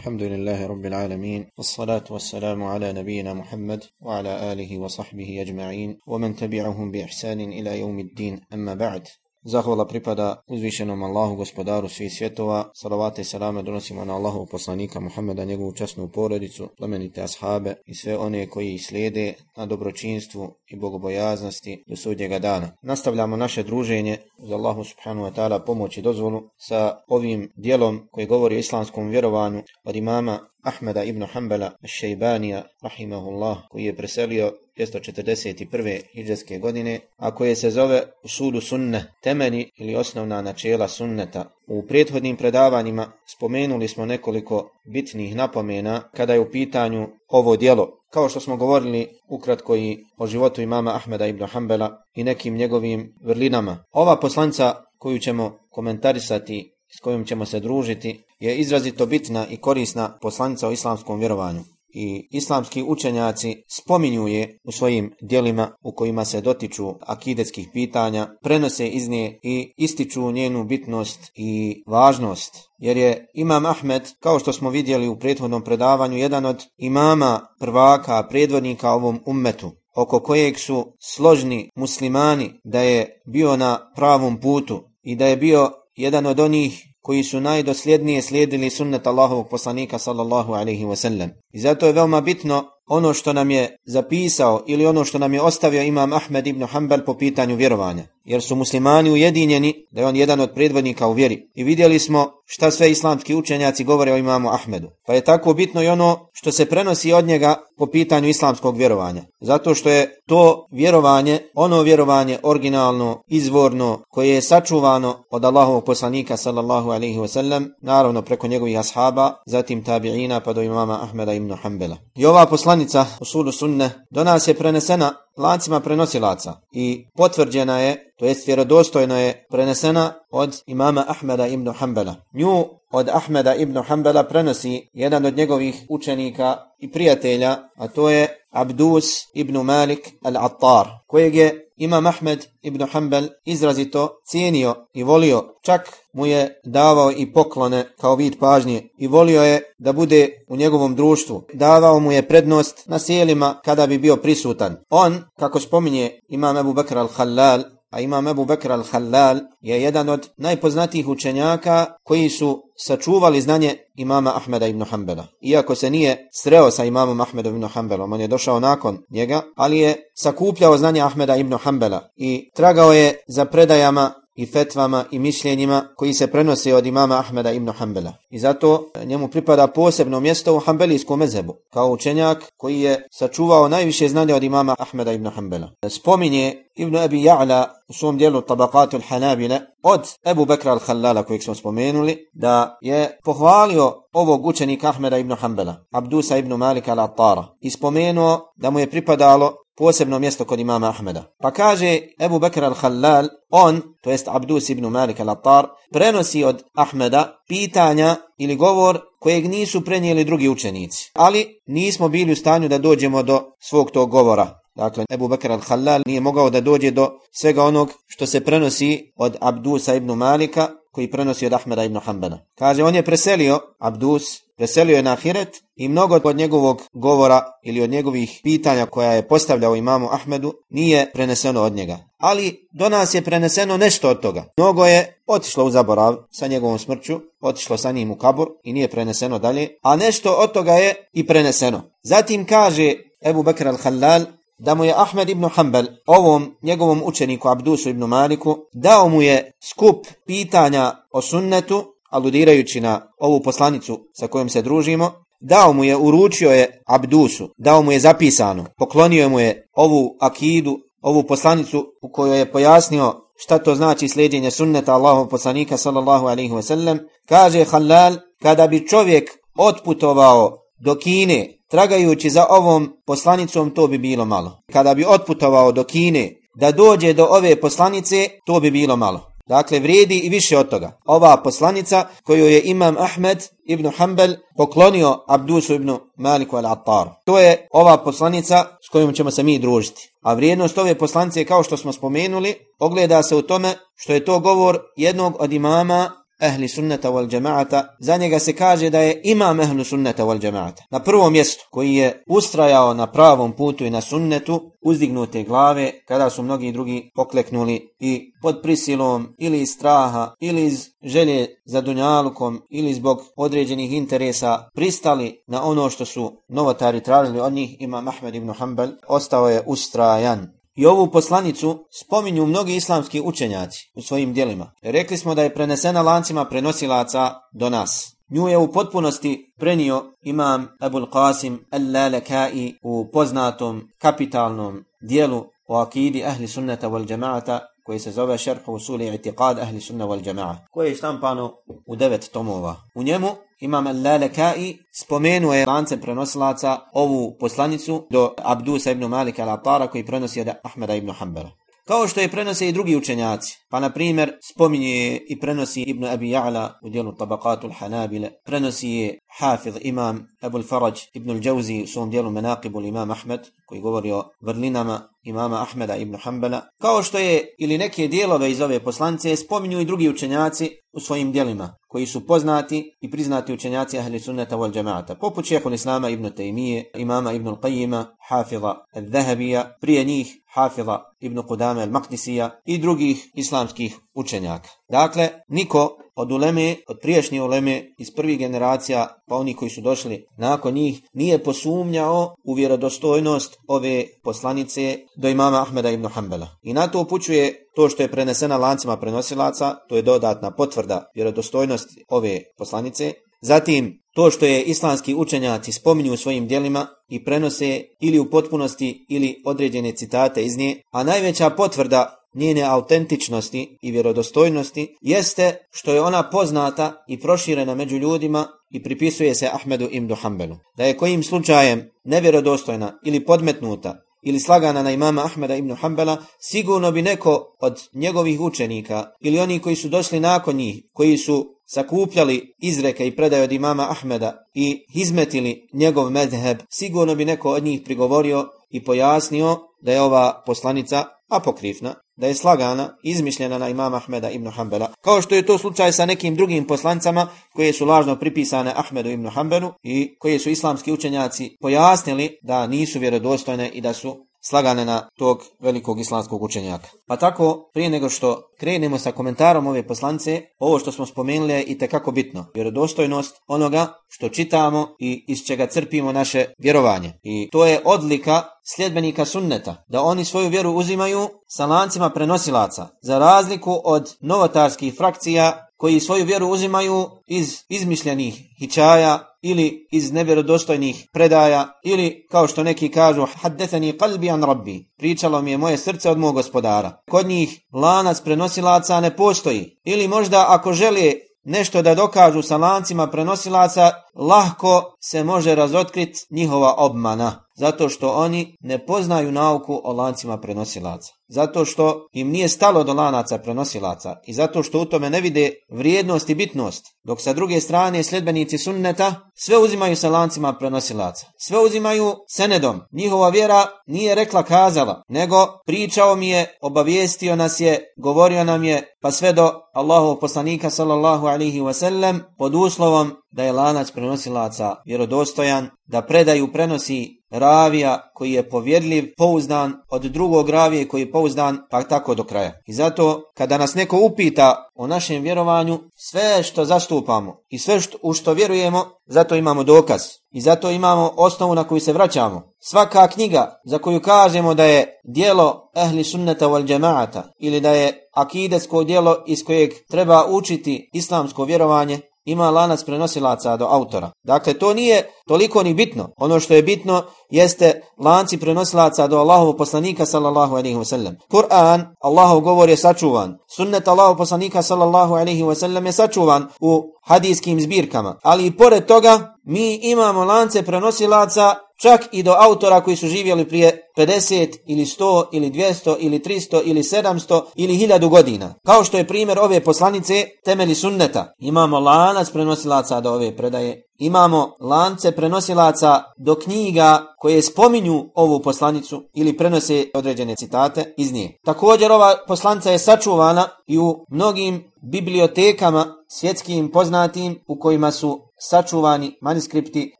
الحمد لله رب العالمين والصلاة والسلام على نبينا محمد وعلى آله وصحبه أجمعين ومن تبعهم بإحسان إلى يوم الدين أما بعد Zahvala pripada uzvišenom Allahu gospodaru svih svjetova. Salavate i salame donosimo na Allahu poslanika Muhammeda, njegovu časnu porodicu, plemenite ashabe i sve one koji ih slijede na dobročinstvu i bogobojaznosti do sudnjega dana. Nastavljamo naše druženje za Allahu subhanahu wa ta'ala pomoć i dozvolu sa ovim dijelom koji govori o islamskom vjerovanju od imama Ahmeda ibn Hanbala Šejbanija, rahimahullah, koji je preselio 241. hijđarske godine, a koje se zove Usudu sunne, temeni ili osnovna načela sunneta. U prethodnim predavanjima spomenuli smo nekoliko bitnih napomena kada je u pitanju ovo dijelo. Kao što smo govorili ukratko i o životu imama Ahmeda ibn Hanbala i nekim njegovim vrlinama. Ova poslanca koju ćemo komentarisati s kojom ćemo se družiti, je izrazito bitna i korisna poslanica o islamskom vjerovanju. I islamski učenjaci spominju je u svojim dijelima u kojima se dotiču akidetskih pitanja, prenose iz nje i ističu njenu bitnost i važnost. Jer je Imam Ahmed, kao što smo vidjeli u prethodnom predavanju, jedan od imama prvaka, predvodnika ovom ummetu oko kojeg su složni muslimani da je bio na pravom putu i da je bio jedan od onih koji su najdosljednije slijedili sunnet Allahovog poslanika sallallahu alaihi wasallam. I zato je veoma bitno ono što nam je zapisao ili ono što nam je ostavio imam Ahmed ibn Hanbal po pitanju vjerovanja. Jer su muslimani ujedinjeni da je on jedan od predvodnika u vjeri. I vidjeli smo šta sve islamski učenjaci govore o imamu Ahmedu. Pa je tako bitno i ono što se prenosi od njega po pitanju islamskog vjerovanja. Zato što je to vjerovanje, ono vjerovanje originalno, izvorno, koje je sačuvano od Allahovog poslanika sallallahu alaihi wasallam, naravno preko njegovih ashaba, zatim tabi'ina pa do imama Ahmeda ibn Hanbala. I ova poslanica u sudu sunne do nas je prenesena lancima prenosilaca i potvrđena je, to jest vjerodostojno je prenesena od imama Ahmeda ibn Hanbala. Nju od Ahmeda ibn Hanbala prenosi jedan od njegovih učenika i prijatelja, a to je Abdus ibn Malik al-Attar, kojeg je Imam Ahmed ibn Hanbal izrazito cijenio i volio, čak mu je davao i poklone kao vid pažnje i volio je da bude u njegovom društvu. Davao mu je prednost na sjelima kada bi bio prisutan. On, kako spominje Imam Abu Bakr al-Halal, a Imam Abu Bakr al-Halal je jedan od najpoznatijih učenjaka koji su sačuvali znanje imama Ahmeda ibn Hanbala. Iako se nije sreo sa imamom Ahmedom ibn Hanbalom, on je došao nakon njega, ali je sakupljao znanje Ahmeda ibn Hanbala i tragao je za predajama i fetvama i mišljenjima koji se prenose od imama Ahmeda ibn Hanbala. I zato njemu pripada posebno mjesto u Hanbelijskom mezebu, kao učenjak koji je sačuvao najviše znanja od imama Ahmeda ibn Hanbala. Spominje Ibn Abi Ja'la u svom dijelu Tabakatu al-Hanabile od Ebu Bekra al-Hallala kojeg smo spomenuli da je pohvalio ovog učenika Ahmeda ibn Hanbala, Abdusa ibn Malika al-Attara i spomenuo da mu je pripadalo posebno mjesto kod imama Ahmeda. Pa kaže Ebu Bekr al-Khalal, on, to jest Abdus ibn Malik al-Attar, prenosi od Ahmeda pitanja ili govor kojeg nisu prenijeli drugi učenici. Ali nismo bili u stanju da dođemo do svog tog govora. Dakle, Ebu Bekr al-Hallal nije mogao da dođe do svega onog što se prenosi od Abdusa ibn Malika, koji prenosi od Ahmeda ibn Hanbala. Kaže, on je preselio, Abdus, preselio je na Ahiret i mnogo od njegovog govora ili od njegovih pitanja koja je postavljao imamu Ahmedu nije preneseno od njega. Ali do nas je preneseno nešto od toga. Mnogo je otišlo u zaborav sa njegovom smrću, otišlo sa njim u kabur i nije preneseno dalje, a nešto od toga je i preneseno. Zatim kaže Ebu Bekr al-Hallal, da mu je Ahmed ibn Hanbal, ovom njegovom učeniku Abdusu ibn Maliku, dao mu je skup pitanja o sunnetu, aludirajući na ovu poslanicu sa kojom se družimo, dao mu je, uručio je Abdusu, dao mu je zapisano, poklonio mu je ovu akidu, ovu poslanicu u kojoj je pojasnio šta to znači sljeđenje sunneta Allahov poslanika sallallahu alaihi wasallam, kaže Halal, kada bi čovjek otputovao do Kine, tragajući za ovom poslanicom, to bi bilo malo. Kada bi otputovao do Kine da dođe do ove poslanice, to bi bilo malo. Dakle, vrijedi i više od toga. Ova poslanica koju je imam Ahmed ibn Hanbal poklonio Abdusu ibn Maliku al-Attar. To je ova poslanica s kojom ćemo se mi družiti. A vrijednost ove poslanice, kao što smo spomenuli, ogleda se u tome što je to govor jednog od imama ehli sunneta wal džemaata, za njega se kaže da je imam ehli sunneta wal džemaata. Na prvom mjestu koji je ustrajao na pravom putu i na sunnetu, uzdignute glave, kada su mnogi drugi pokleknuli i pod prisilom ili iz straha ili iz želje za dunjalukom ili zbog određenih interesa pristali na ono što su novotari tražili od njih, imam Ahmed ibn Hanbal, ostao je ustrajan. I ovu poslanicu spominju mnogi islamski učenjaci u svojim dijelima. Rekli smo da je prenesena lancima prenosilaca do nas. Nju je u potpunosti prenio imam Abul Qasim al-Lalakai u poznatom kapitalnom dijelu o akidi ahli sunnata wal džemaata koji se zove Šerh usuli itiqad ahli sunna wal džema'a koji je štampano u devet tomova. U njemu imam al-Lalakai spomenuo je lancem prenosilaca ovu poslanicu do Abdusa ibn Malika al-Atara koji prenosi od Ahmeda ibn Hanbala. Kao što je prenose i drugi učenjaci. Pa na primjer spominje i prenosi Ibn Abi Ja'la u dijelu Tabaqatul Hanabile. Prenosi je Hafiz imam Abu Faraj Ibn Al-đauzi u svom dijelu Menaqibul imam Ahmed koji govori o vrlinama imama Ahmeda ibn Hanbala. Kao što je ili neke dijelove iz ove poslance spominju i drugi učenjaci u svojim dijelima koji su poznati i priznati učenjaci ahli sunnata wal džemaata. Poput šehhul Islama ibn Taymije, imama ibn al-Qayyima, hafiza al-Zahabija, prije njih hafiza ibn Qudama al-Maqdisija i drugih islamskih učenjaka. Dakle, niko od uleme, od priješnje uleme iz prvih generacija, pa oni koji su došli nakon njih, nije posumnjao u vjerodostojnost ove poslanice do imama Ahmeda ibn Hanbala. I na to upućuje to što je prenesena lancima prenosilaca, to je dodatna potvrda vjerodostojnosti ove poslanice. Zatim, to što je islamski učenjaci spominju u svojim dijelima i prenose ili u potpunosti ili određene citate iz nje, a najveća potvrda njene autentičnosti i vjerodostojnosti jeste što je ona poznata i proširena među ljudima i pripisuje se Ahmedu ibn Hanbelu. Da je kojim slučajem nevjerodostojna ili podmetnuta ili slagana na imama Ahmeda ibn Hanbala, sigurno bi neko od njegovih učenika ili oni koji su došli nakon njih, koji su sakupljali izreke i predaje od imama Ahmeda i izmetili njegov medheb, sigurno bi neko od njih prigovorio i pojasnio da je ova poslanica apokrifna, da je slagana, izmišljena na imama Ahmeda ibn Hanbala. Kao što je to slučaj sa nekim drugim poslancama koje su lažno pripisane Ahmedu ibn Hanbalu i koje su islamski učenjaci pojasnili da nisu vjerodostojne i da su slagane na tog velikog islamskog učenjaka. Pa tako, prije nego što krenemo sa komentarom ove poslance, ovo što smo spomenuli je i tekako bitno. Vjerodostojnost onoga što čitamo i iz čega crpimo naše vjerovanje. I to je odlika sljedbenika sunneta, da oni svoju vjeru uzimaju sa lancima prenosilaca, za razliku od novotarskih frakcija koji svoju vjeru uzimaju iz izmišljenih hičaja ili iz nevjerodostojnih predaja ili kao što neki kažu haddethani qalbi an rabbi pričalo mi je moje srce od mog gospodara. Kod njih lanac prenosilaca ne postoji. Ili možda ako žele nešto da dokažu sa lancima prenosilaca lahko se može razotkrit njihova obmana zato što oni ne poznaju nauku o lancima prenosilaca zato što im nije stalo do lanaca prenosilaca i zato što u tome ne vide vrijednost i bitnost, dok sa druge strane sljedbenici sunneta sve uzimaju sa lancima prenosilaca. Sve uzimaju senedom. Njihova vjera nije rekla kazala, nego pričao mi je, obavijestio nas je, govorio nam je, pa sve do Allahov poslanika sallallahu alihi wasallam pod uslovom da je lanac prenosilaca vjerodostojan, da predaju prenosi ravija koji je povjedljiv, pouzdan od drugog ravije koji je pouzdan, pa tako do kraja. I zato kada nas neko upita o našem vjerovanju, sve što zastupamo i sve što, u što vjerujemo, zato imamo dokaz. I zato imamo osnovu na koju se vraćamo. Svaka knjiga za koju kažemo da je dijelo ehli sunneta wal džemaata ili da je akidesko dijelo iz kojeg treba učiti islamsko vjerovanje, ima lanac prenosilaca do autora. Dakle, to nije toliko ni bitno. Ono što je bitno jeste lanci prenosilaca do Allahovog poslanika sallallahu alaihi wa sallam. Kur'an, Allahov govor je sačuvan. Sunnet Allahov poslanika sallallahu alaihi wa sallam je sačuvan u hadijskim zbirkama. Ali i pored toga, mi imamo lance prenosilaca čak i do autora koji su živjeli prije 50 ili 100 ili 200 ili 300 ili 700 ili 1000 godina. Kao što je primjer ove poslanice temeli sunneta. Imamo lanac prenosilaca do ove predaje. Imamo lance prenosilaca do knjiga koje spominju ovu poslanicu ili prenose određene citate iz nje. Također ova poslanica je sačuvana i u mnogim bibliotekama svjetskim poznatim u kojima su sačuvani manuskripti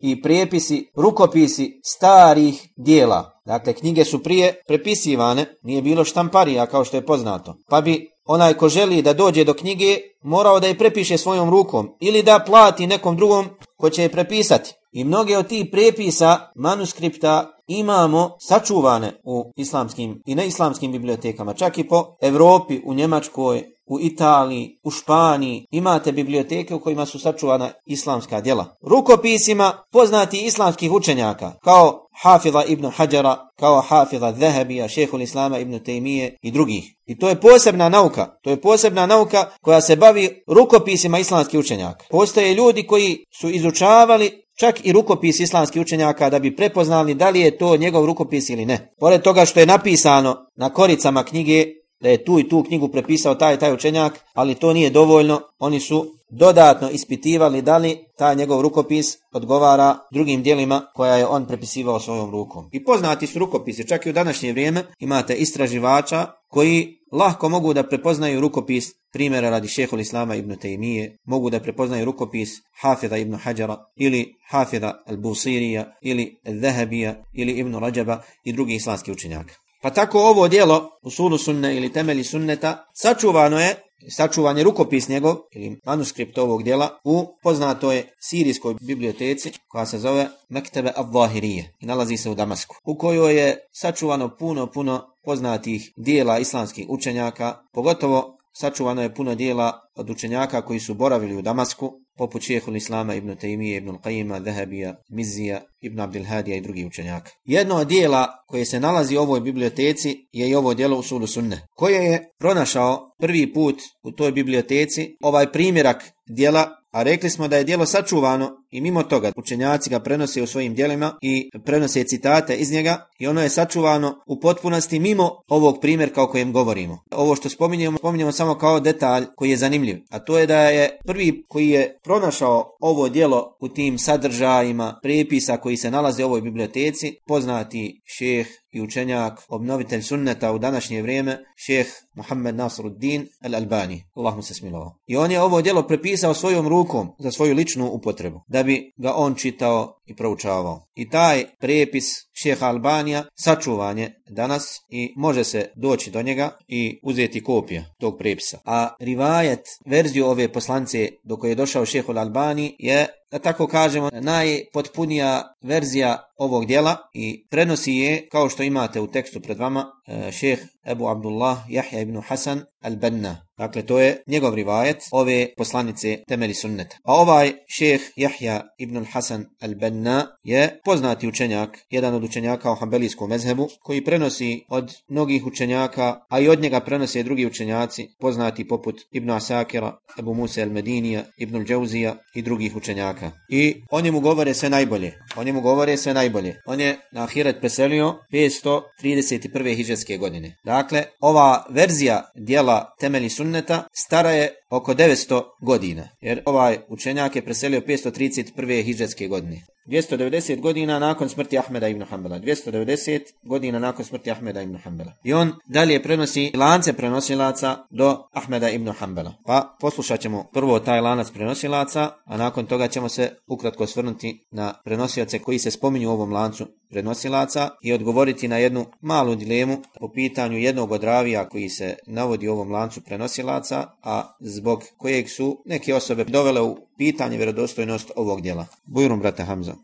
i prijepisi, rukopisi starih dijela. Dakle, knjige su prije prepisivane, nije bilo štamparija kao što je poznato. Pa bi onaj ko želi da dođe do knjige morao da je prepiše svojom rukom ili da plati nekom drugom ko će je prepisati. I mnoge od tih prepisa manuskripta imamo sačuvane u islamskim i neislamskim bibliotekama, čak i po Evropi, u Njemačkoj, u Italiji, u Španiji, imate biblioteke u kojima su sačuvana islamska djela. Rukopisima poznati islamskih učenjaka, kao Hafiza ibn Hajara, kao Hafiza Zehebija, šehul Islama ibn Tejmije i drugih. I to je posebna nauka, to je posebna nauka koja se bavi rukopisima islamskih učenjaka. Postoje ljudi koji su izučavali čak i rukopis islamskih učenjaka da bi prepoznali da li je to njegov rukopis ili ne. Pored toga što je napisano na koricama knjige da je tu i tu knjigu prepisao taj taj učenjak, ali to nije dovoljno, oni su dodatno ispitivali da li taj njegov rukopis odgovara drugim dijelima koja je on prepisivao svojom rukom. I poznati su rukopisi, čak i u današnje vrijeme imate istraživača koji lahko mogu da prepoznaju rukopis primjera radi šehol Islama ibn Tejmije mogu da prepoznaju rukopis Hafida ibn Hajara ili Hafida al-Busirija ili al-Zahabija ili ibn Rađaba i drugi islamski učenjaka. Pa tako ovo dijelo u sulu sunne ili temeli sunneta sačuvano je sačuvanje rukopis njegov ili manuskript ovog dijela u poznatoj sirijskoj biblioteci koja se zove Mektebe Abvahirije i nalazi se u Damasku u kojoj je sačuvano puno puno poznatih dijela islamskih učenjaka pogotovo sačuvano je puno dijela od učenjaka koji su boravili u Damasku poput šehhul Islama ibn Taymije, ibn Qajima, Zahabija, Mizija, ibn Abdilhadija i drugih učenjaka. Jedno od dijela koje se nalazi u ovoj biblioteci je i ovo dijelo u Sunne, koje je pronašao prvi put u toj biblioteci ovaj primjerak dijela A rekli smo da je dijelo sačuvano i mimo toga učenjaci ga prenose u svojim dijelima i prenose citate iz njega i ono je sačuvano u potpunosti mimo ovog primjerka o kojem govorimo. Ovo što spominjemo, spominjemo samo kao detalj koji je zanimljiv, a to je da je prvi koji je pronašao ovo dijelo u tim sadržajima prepisa koji se nalaze u ovoj biblioteci, poznati šeh i učenjak, obnovitelj sunneta u današnje vrijeme, šeh Muhammed Nasruddin al-Albani. Allah mu se smilovao. I on je ovo djelo prepisao svojom rukom za svoju ličnu upotrebu, da bi ga on čitao i proučavao. I taj prepis šeha Albanija sačuvan je danas i može se doći do njega i uzeti kopija tog prepisa. A rivajet, verziju ove poslance do koje je došao šehol Albani je da tako kažemo, najpotpunija verzija ovog dijela i prenosi je, kao što imate u tekstu pred vama, e, šeh Ebu Abdullah Jahja ibn Hasan al-Banna. Dakle, to je njegov rivajet ove poslanice temeli sunneta. A ovaj šeh Jahja ibn Hasan al-Banna je poznati učenjak, jedan od učenjaka u hambelijskom mezhebu, koji prenosi od mnogih učenjaka, a i od njega prenose drugi učenjaci, poznati poput Ibn Asakira, Ebu Musa al-Medinija, Ibn al-đauzija i drugih učenjaka. I oni mu govore sve najbolje. Oni mu govore sve najbolje. On je na Ahiret preselio 531. hiđarske godine. Dakle, ova verzija dijela temeli sunneta stara je oko 900 godina. Jer ovaj učenjak je preselio 531. hiđarske godine. 290 godina nakon smrti Ahmeda ibn Hanbala. 290 godina nakon smrti Ahmeda ibn Hanbala. I on dalje prenosi lance prenosilaca do Ahmeda ibn Hanbala. Pa poslušat ćemo prvo taj lanac prenosilaca, a nakon toga ćemo se ukratko svrnuti na prenosilace koji se spominju u ovom lancu prenosilaca i odgovoriti na jednu malu dilemu po pitanju jednog od ravija koji se navodi u ovom lancu prenosilaca, a zbog kojeg su neke osobe dovele u pitanje vjerodostojnost ovog djela. Bujrum, brate Hamza.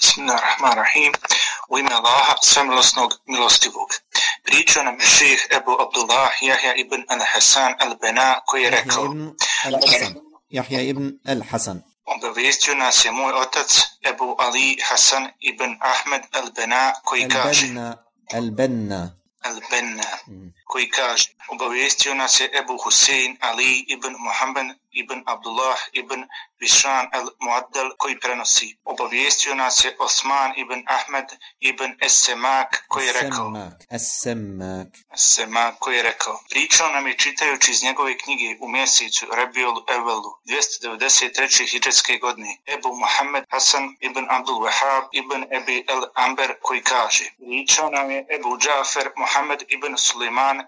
Bismillahirrahmanirrahim. U ime Allaha, samilosnog, milostivog. Pričao nam ših Ebu Abdullah Jahja ibn al-Hasan al-Bena koji je rekao Jahja ibn al-Hasan Obavijestio nas je moj otac Ebu Ali Hasan ibn Ahmed al-Bena koji kaže Al-Benna Al-Benna mm. koji kaže obavijestio nas je Ebu Husein Ali ibn Muhammed ibn Abdullah ibn Bishan al-Muaddal koji prenosi. Obavijestio nas je Osman ibn Ahmed ibn Esemak koji je rekao. Esemak. Esemak koji je rekao. Pričao nam je čitajući iz njegove knjige u mjesecu Rabiul Evelu 293. hijđarske godine. Ebu Muhammed Hasan ibn Abdul Wahab ibn Ebi el Amber koji kaže. Pričao nam je Ebu Džafer Muhammed ibn Suleiman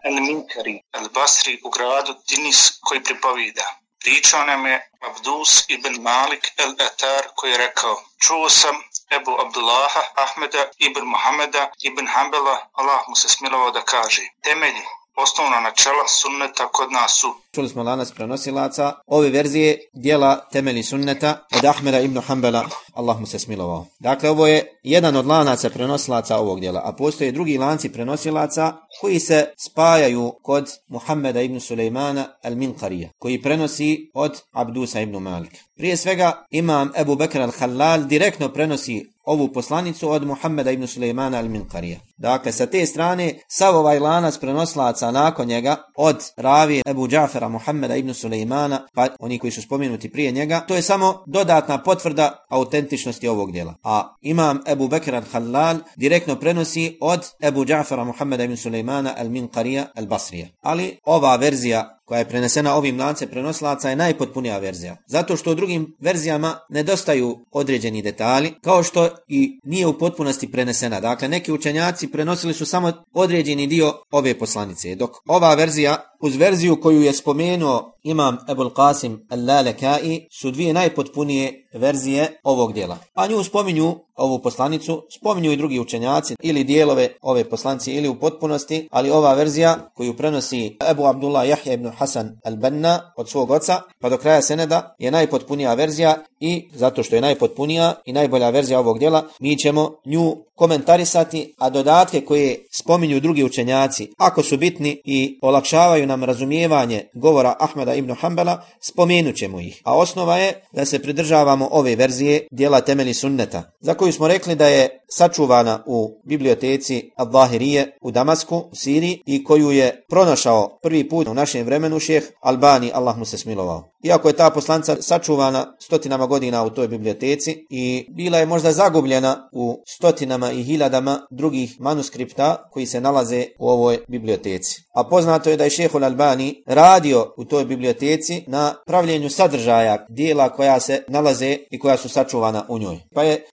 Ali el-Basri u gradu Tinis koji pripovida. Pričao nam je Abdus ibn Malik el Atar koji je rekao Čuo sam Ebu Abdullaha Ahmeda ibn Muhameda ibn Hanbala Allah mu se smilovao da kaže Temelji osnovna načela sunneta kod nas su. Čuli smo lanas prenosilaca ove verzije dijela temeli sunneta od Ahmeda ibn Hanbala, Allah mu se smilovao. Dakle, ovo je jedan od lanaca prenosilaca ovog dijela, a postoje drugi lanci prenosilaca koji se spajaju kod Muhammeda ibn Sulejmana al-Minqarija, koji prenosi od Abdusa ibn Malik. Prije svega, imam Ebu Bekr al-Halal direktno prenosi ovu poslanicu od Muhammeda ibn Sulejmana al-Minqarija. Dakle, sa te strane, sav ovaj lanac prenoslaca nakon njega, od ravi Ebu Džafera Muhammeda ibn Sulejmana, pa oni koji su spomenuti prije njega, to je samo dodatna potvrda autentičnosti ovog dijela. A imam Ebu Bekir al-Halal direktno prenosi od Ebu Džafera Muhammeda ibn Sulejmana al-Minqarija al-Basrija. Ali ova verzija koja je prenesena ovim lance prenoslaca je najpotpunija verzija. Zato što u drugim verzijama nedostaju određeni detalji, kao što i nije u potpunosti prenesena. Dakle, neki učenjaci prenosili su samo određeni dio ove poslanice, dok ova verzija uz verziju koju je spomenuo imam Ebul Qasim al-Lalekai su dvije najpotpunije verzije ovog dijela. A nju spominju ovu poslanicu, spominju i drugi učenjaci ili dijelove ove poslanice ili u potpunosti, ali ova verzija koju prenosi Ebu Abdullah Jahja ibn Hasan al-Banna od svog oca, pa do kraja seneda je najpotpunija verzija i zato što je najpotpunija i najbolja verzija ovog dijela, mi ćemo nju komentarisati, a dodatke koje spominju drugi učenjaci, ako su bitni i olakšavaju nam razumijevanje govora Ahmeda ibn Hanbala, spomenut ćemo ih. A osnova je da se pridržavamo ove verzije dijela temeli sunneta, za koju smo rekli da je sačuvana u biblioteci Al-Zahirije u Damasku, u Siriji, i koju je pronašao prvi put u našem vremenu šeh Albani, Allah mu se smilovao. Iako je ta poslanca sačuvana stotinama godina u toj biblioteci i bila je možda zagubljena u stotinama i hiljadama drugih manuskripta koji se nalaze u ovoj biblioteci. A poznato je da je šehol Albani radio u toj biblioteci na pravljenju sadržaja dijela koja se nalaze i koja su sačuvana u njoj. Pa je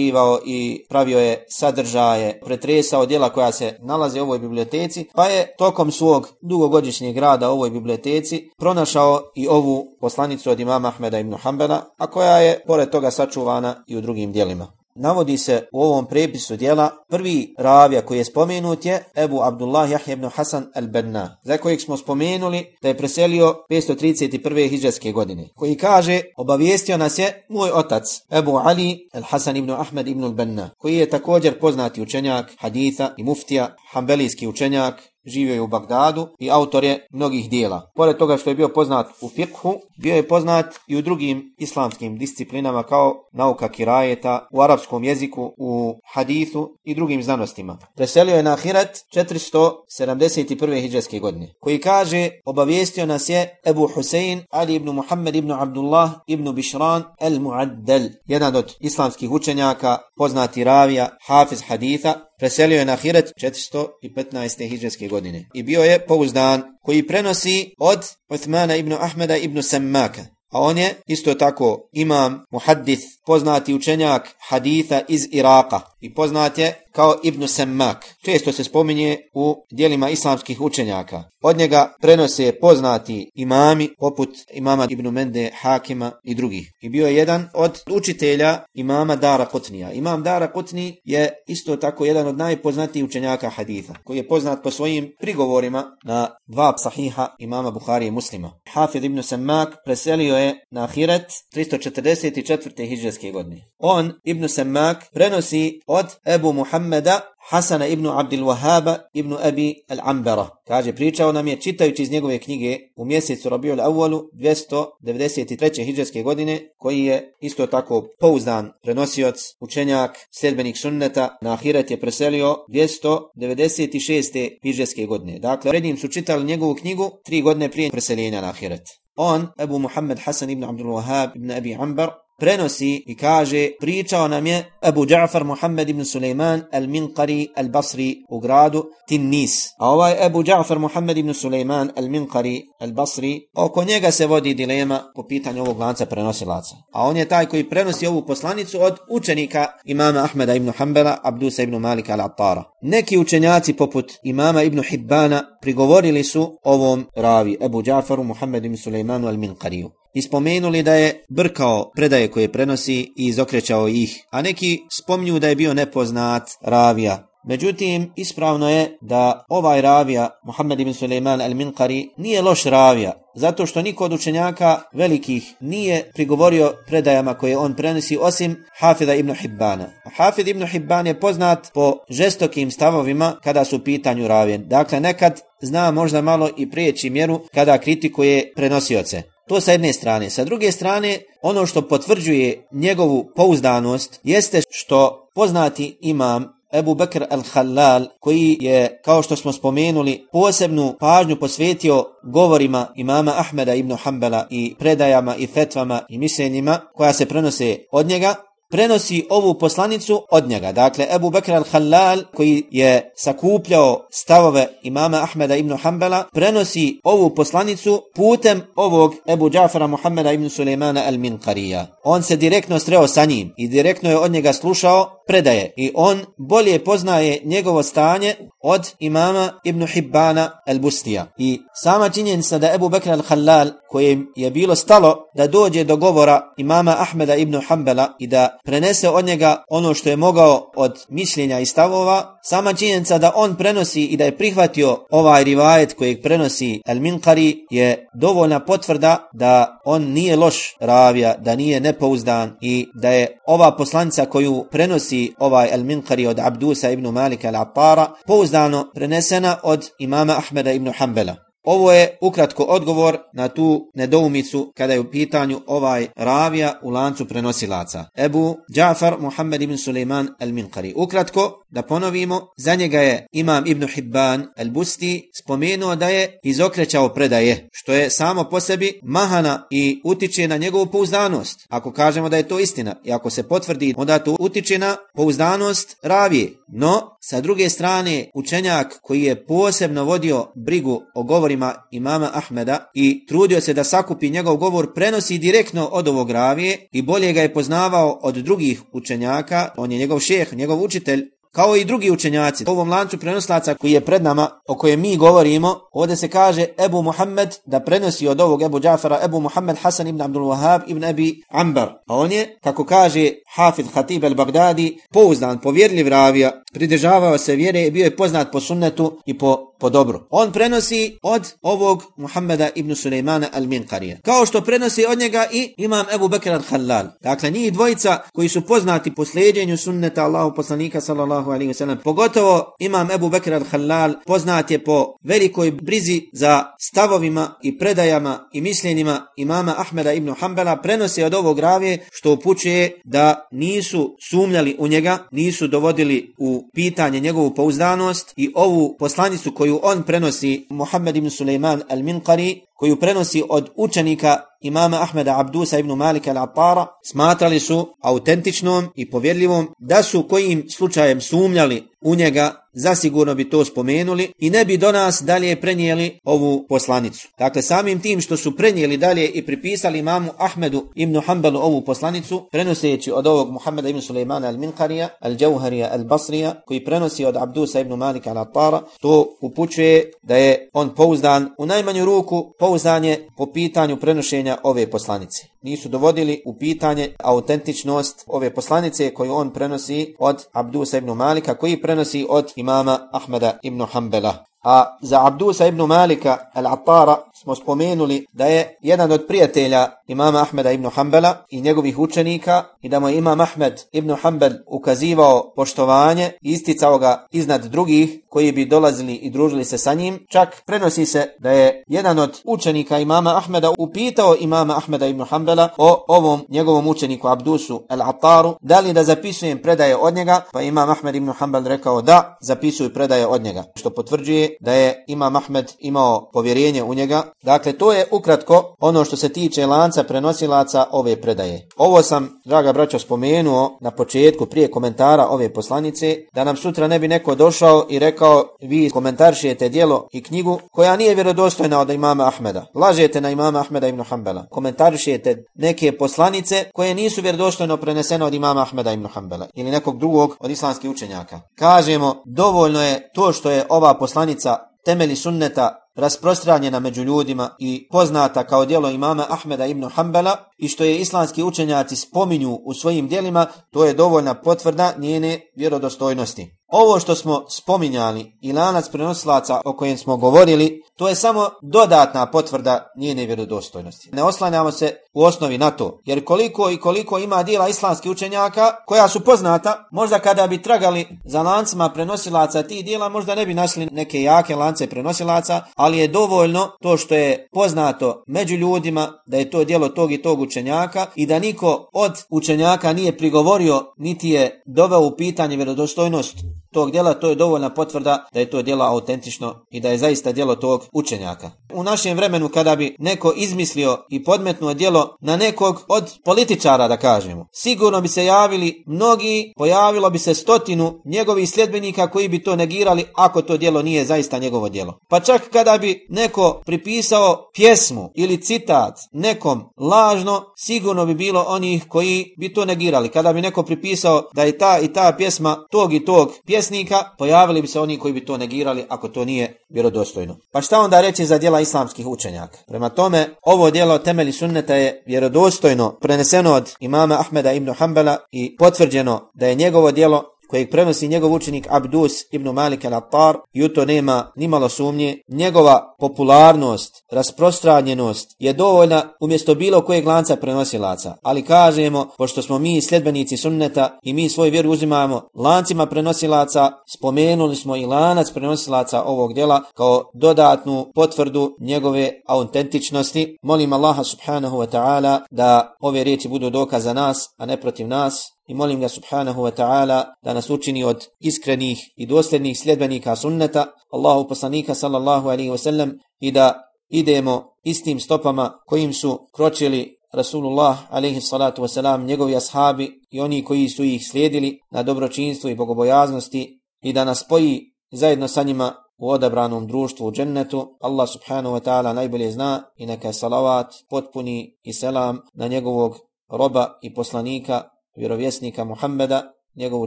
istraživao i pravio je sadržaje, pretresao djela koja se nalaze u ovoj biblioteci, pa je tokom svog dugogodišnjeg rada u ovoj biblioteci pronašao i ovu poslanicu od imama Ahmeda ibn Hanbala, a koja je pored toga sačuvana i u drugim djelima. Navodi se u ovom prepisu dijela prvi ravija koji je spomenut je Ebu Abdullah Jahje ibn Hasan al-Benna, za kojeg smo spomenuli da je preselio 531. hijđarske godine, koji kaže obavijestio nas je moj otac Ebu Ali al-Hasan ibn Ahmed ibn al-Benna, koji je također poznati učenjak haditha i muftija, hambelijski učenjak, živio je u Bagdadu i autor je mnogih dijela. Pored toga što je bio poznat u fikhu, bio je poznat i u drugim islamskim disciplinama kao nauka kirajeta, u arapskom jeziku, u hadithu i drugim znanostima. Preselio je na Ahiret 471. hijđarske godine, koji kaže, obavijestio nas je Ebu Husein Ali ibn Muhammed ibn Abdullah ibn Bishran el Muaddel, jedan od islamskih učenjaka, poznati ravija, hafiz haditha, preselio je na Hiret 415. hijđarske godine i bio je pouzdan koji prenosi od Uthmana ibn Ahmeda ibn Sammaka. A on je isto tako imam, muhaddith, poznati učenjak haditha iz Iraka i poznat je kao Ibn Semmak. Često se spominje u dijelima islamskih učenjaka. Od njega prenose poznati imami poput imama Ibn Mende, Hakima i drugih. I bio je jedan od učitelja imama Dara Kutnija. Imam Dara Kutni je isto tako jedan od najpoznatijih učenjaka haditha, koji je poznat po svojim prigovorima na dva sahiha imama Buhari i muslima. Hafid Ibn Semmak preselio je na Ahiret 344. hijđarske godine. On, Ibn Semmak, prenosi od Ebu Muhammeda Hasana ibn Abdil Wahaba ibn Abi al-Ambara. Kaže, pričao nam je čitajući iz njegove knjige u mjesecu Rabiul Awalu 293. hijđarske godine, koji je isto tako pouzdan prenosioc, učenjak, sljedbenik sunneta, na Ahiret je preselio 296. hijđarske godine. Dakle, redim su čitali njegovu knjigu tri godine prije preseljenja na Ahiret. on, Ebu Muhammed Hasan ibn Abdul Wahab ibn Abi Ambar, prenosi i kaže pričao nam je Abu Ja'far Muhammed ibn Sulejman al-Minqari al-Basri u gradu Tinnis. A ovaj Abu Ja'far Muhammed ibn Sulejman al-Minqari al-Basri, oko njega se vodi dilema po pitanju ovog lanca prenosilaca. A on je taj koji prenosi ovu poslanicu od učenika imama Ahmeda ibn Hanbala, Abdusa ibn Malika al-Attara. Neki učenjaci poput imama ibn Hibbana prigovorili su ovom ravi Abu Ja'faru Muhammed ibn Sulejmanu al-Minqariju ispomenuli da je brkao predaje koje prenosi i izokrećao ih, a neki spomnju da je bio nepoznat ravija. Međutim, ispravno je da ovaj ravija, Muhammed ibn Suleiman al-Minqari, nije loš ravija, zato što niko od učenjaka velikih nije prigovorio predajama koje on prenosi osim Hafida ibn Hibbana. Hafid ibn Hibban je poznat po žestokim stavovima kada su u pitanju ravije. Dakle, nekad zna možda malo i prijeći mjeru kada kritikuje prenosioce. To sa jedne strane. Sa druge strane, ono što potvrđuje njegovu pouzdanost jeste što poznati imam Ebu Bekr al-Halal, koji je, kao što smo spomenuli, posebnu pažnju posvetio govorima imama Ahmeda ibn Hanbala i predajama i fetvama i mišljenjima koja se prenose od njega, prenosi ovu poslanicu od njega. Dakle, Ebu Bekr al-Halal, koji je sakupljao stavove imama Ahmeda ibn Hanbala, prenosi ovu poslanicu putem ovog Ebu Džafara Muhammeda ibn Sulejmana al-Minqarija. On se direktno sreo sa njim i direktno je od njega slušao predaje i on bolje poznaje njegovo stanje od imama Ibn Hibbana al-Bustija. I sama činjenica da Ebu Bekr al-Halal, kojem je bilo stalo da dođe do govora imama Ahmeda ibn Hanbala i da prenese od njega ono što je mogao od mišljenja i stavova, sama činjenica da on prenosi i da je prihvatio ovaj rivajet kojeg prenosi al-Minqari je dovoljna potvrda da on nije loš ravija, da nije nepouzdan i da je ova poslanica koju prenosi ovaj al-Minqari od Abdusa ibn Malika al-Attara pouzdano prenesena od imama Ahmeda ibn Hanbala. Ovo je ukratko odgovor na tu nedoumicu kada je u pitanju ovaj ravija u lancu prenosilaca. Ebu Džafar Muhammed ibn Suleiman al-Minqari. Ukratko, da ponovimo, za njega je imam ibn Hibban al-Busti spomenuo da je izokrećao predaje, što je samo po sebi mahana i utiče na njegovu pouzdanost. Ako kažemo da je to istina i ako se potvrdi, onda to utiče na pouzdanost ravije. No, sa druge strane, učenjak koji je posebno vodio brigu o govorima imama Ahmeda i trudio se da sakupi njegov govor, prenosi direktno od ovog ravije i bolje ga je poznavao od drugih učenjaka, on je njegov šeh, njegov učitelj, kao i drugi učenjaci. U ovom lancu prenoslaca koji je pred nama, o kojem mi govorimo, ovdje se kaže Ebu Muhammed da prenosi od ovog Ebu Džafara Ebu Muhammed Hasan ibn Abdul Wahab ibn Abi Ambar. A on je, kako kaže Hafid Khatib al-Baghdadi, pouzdan, povjerljiv ravija, pridržavao se vjere i bio je poznat po sunnetu i po po dobru. On prenosi od ovog Muhammeda ibn Sulejmana al-Minqarija. Kao što prenosi od njega i imam Ebu Bekir al-Hallal. Dakle, njih dvojica koji su poznati po sljeđenju sunneta Allahu poslanika sallallahu alaihi wasallam. Pogotovo imam Ebu Bekr al-Halal poznat je po velikoj brizi za stavovima i predajama i mišljenjima imama Ahmeda ibn Hanbala prenosi od ovog ravije što upućuje da nisu sumljali u njega, nisu dovodili u pitanje njegovu pouzdanost i ovu poslanicu koju koju on prenosi Muhammed ibn Suleiman al-Minqari, koju prenosi od učenika imama Ahmeda Abdusa ibn Malika al-Attara, smatrali su autentičnom i povjerljivom da su kojim slučajem sumljali u njega, zasigurno bi to spomenuli i ne bi do nas dalje prenijeli ovu poslanicu. Dakle, samim tim što su prenijeli dalje i pripisali imamu Ahmedu ibn Hanbalu ovu poslanicu, prenoseći od ovog Muhammeda ibn Suleimana al-Minqarija, al-đauharija, al-Basrija, koji prenosi od Abdusa ibn Malika al-Attara, to upućuje da je on pouzdan u najmanju ruku, pouzdan je po pitanju prenošenja ove poslanice. Nisu dovodili u pitanje autentičnost ove poslanice koju on prenosi od Abdusa ibn Malika, koji prenosi od imama Ahmeda ibn Hanbala. A za Abdusa ibn Malika al-Attara smo spomenuli da je jedan od prijatelja imama Ahmeda ibn Hanbala i njegovih učenika i da mu je imam Ahmed ibn Hanbal ukazivao poštovanje i isticao ga iznad drugih koji bi dolazili i družili se sa njim. Čak prenosi se da je jedan od učenika imama Ahmeda upitao imama Ahmeda ibn Hanbala o ovom njegovom učeniku Abdusu al-Attaru, da li da zapisujem predaje od njega, pa imam Ahmed ibn Hanbal rekao da zapisuju predaje od njega, što potvrđuje da je imam Ahmed imao povjerenje u njega. Dakle, to je ukratko ono što se tiče lanca prenosilaca ove predaje. Ovo sam, draga braćo, spomenuo na početku prije komentara ove poslanice, da nam sutra ne bi neko došao i rekao vi komentaršijete dijelo i knjigu koja nije vjerodostojna od imama Ahmeda. Lažete na imama Ahmeda ibn Hanbala. Komentaršijete neke poslanice koje nisu vjerodostojno prenesene od imama Ahmeda ibn Hanbala ili nekog drugog od islamskih učenjaka. Kažemo, dovoljno je to što je ova poslanica temeli sunneta rasprostranjena među ljudima i poznata kao dijelo imama Ahmeda ibn Hanbala i što je islamski učenjaci spominju u svojim dijelima, to je dovoljna potvrda njene vjerodostojnosti. Ovo što smo spominjali i lanac prenosilaca o kojem smo govorili, to je samo dodatna potvrda njene vjerodostojnosti. Ne oslanjamo se u osnovi na to, jer koliko i koliko ima dijela islamskih učenjaka koja su poznata, možda kada bi tragali za lancima prenosilaca tih dijela, možda ne bi našli neke jake lance prenosilaca, ali je dovoljno to što je poznato među ljudima da je to dijelo tog i tog učenjaka i da niko od učenjaka nije prigovorio niti je doveo u pitanje vjerodostojnost tog djela, to je dovoljna potvrda da je to djelo autentično i da je zaista djelo tog učenjaka. U našem vremenu kada bi neko izmislio i podmetnuo djelo na nekog od političara da kažemo, sigurno bi se javili mnogi, pojavilo bi se stotinu njegovih sljedbenika koji bi to negirali ako to djelo nije zaista njegovo djelo. Pa čak kada bi neko pripisao pjesmu ili citat nekom lažno, sigurno bi bilo onih koji bi to negirali. Kada bi neko pripisao da je ta i ta pjesma tog i tog pjesma, pjesnika, pojavili bi se oni koji bi to negirali ako to nije vjerodostojno. Pa šta onda reći za djela islamskih učenjaka? Prema tome, ovo djelo temeli sunneta je vjerodostojno preneseno od imama Ahmeda ibn Hanbala i potvrđeno da je njegovo djelo kojeg prenosi njegov učenik Abdus ibn Malik al-Attar i u to nema nimalo sumnje, njegova popularnost, rasprostranjenost je dovoljna umjesto bilo kojeg lanca prenosilaca. Ali kažemo, pošto smo mi sljedbenici sunneta i mi svoj vjeru uzimamo lancima prenosilaca, spomenuli smo i lanac prenosilaca ovog djela kao dodatnu potvrdu njegove autentičnosti. Molim Allaha subhanahu wa ta'ala da ove riječi budu dokaz za nas, a ne protiv nas i molim ga subhanahu wa ta'ala da nas učini od iskrenih i dosljednih sljedbenika sunneta Allahu poslanika sallallahu alaihi wasallam i da idemo istim stopama kojim su kročili Rasulullah alaihi salatu wasalam, njegovi ashabi i oni koji su ih slijedili na dobročinstvu i bogobojaznosti i da nas spoji zajedno sa njima u odabranom društvu u džennetu. Allah subhanahu wa ta'ala najbolje zna i neka salavat potpuni i selam na njegovog roba i poslanika vjerovjesnika Muhammeda, njegovu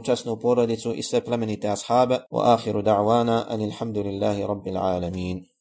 časnu porodicu i sve plemenite ashabe. Wa ahiru da'wana anilhamdulillahi rabbil alamin.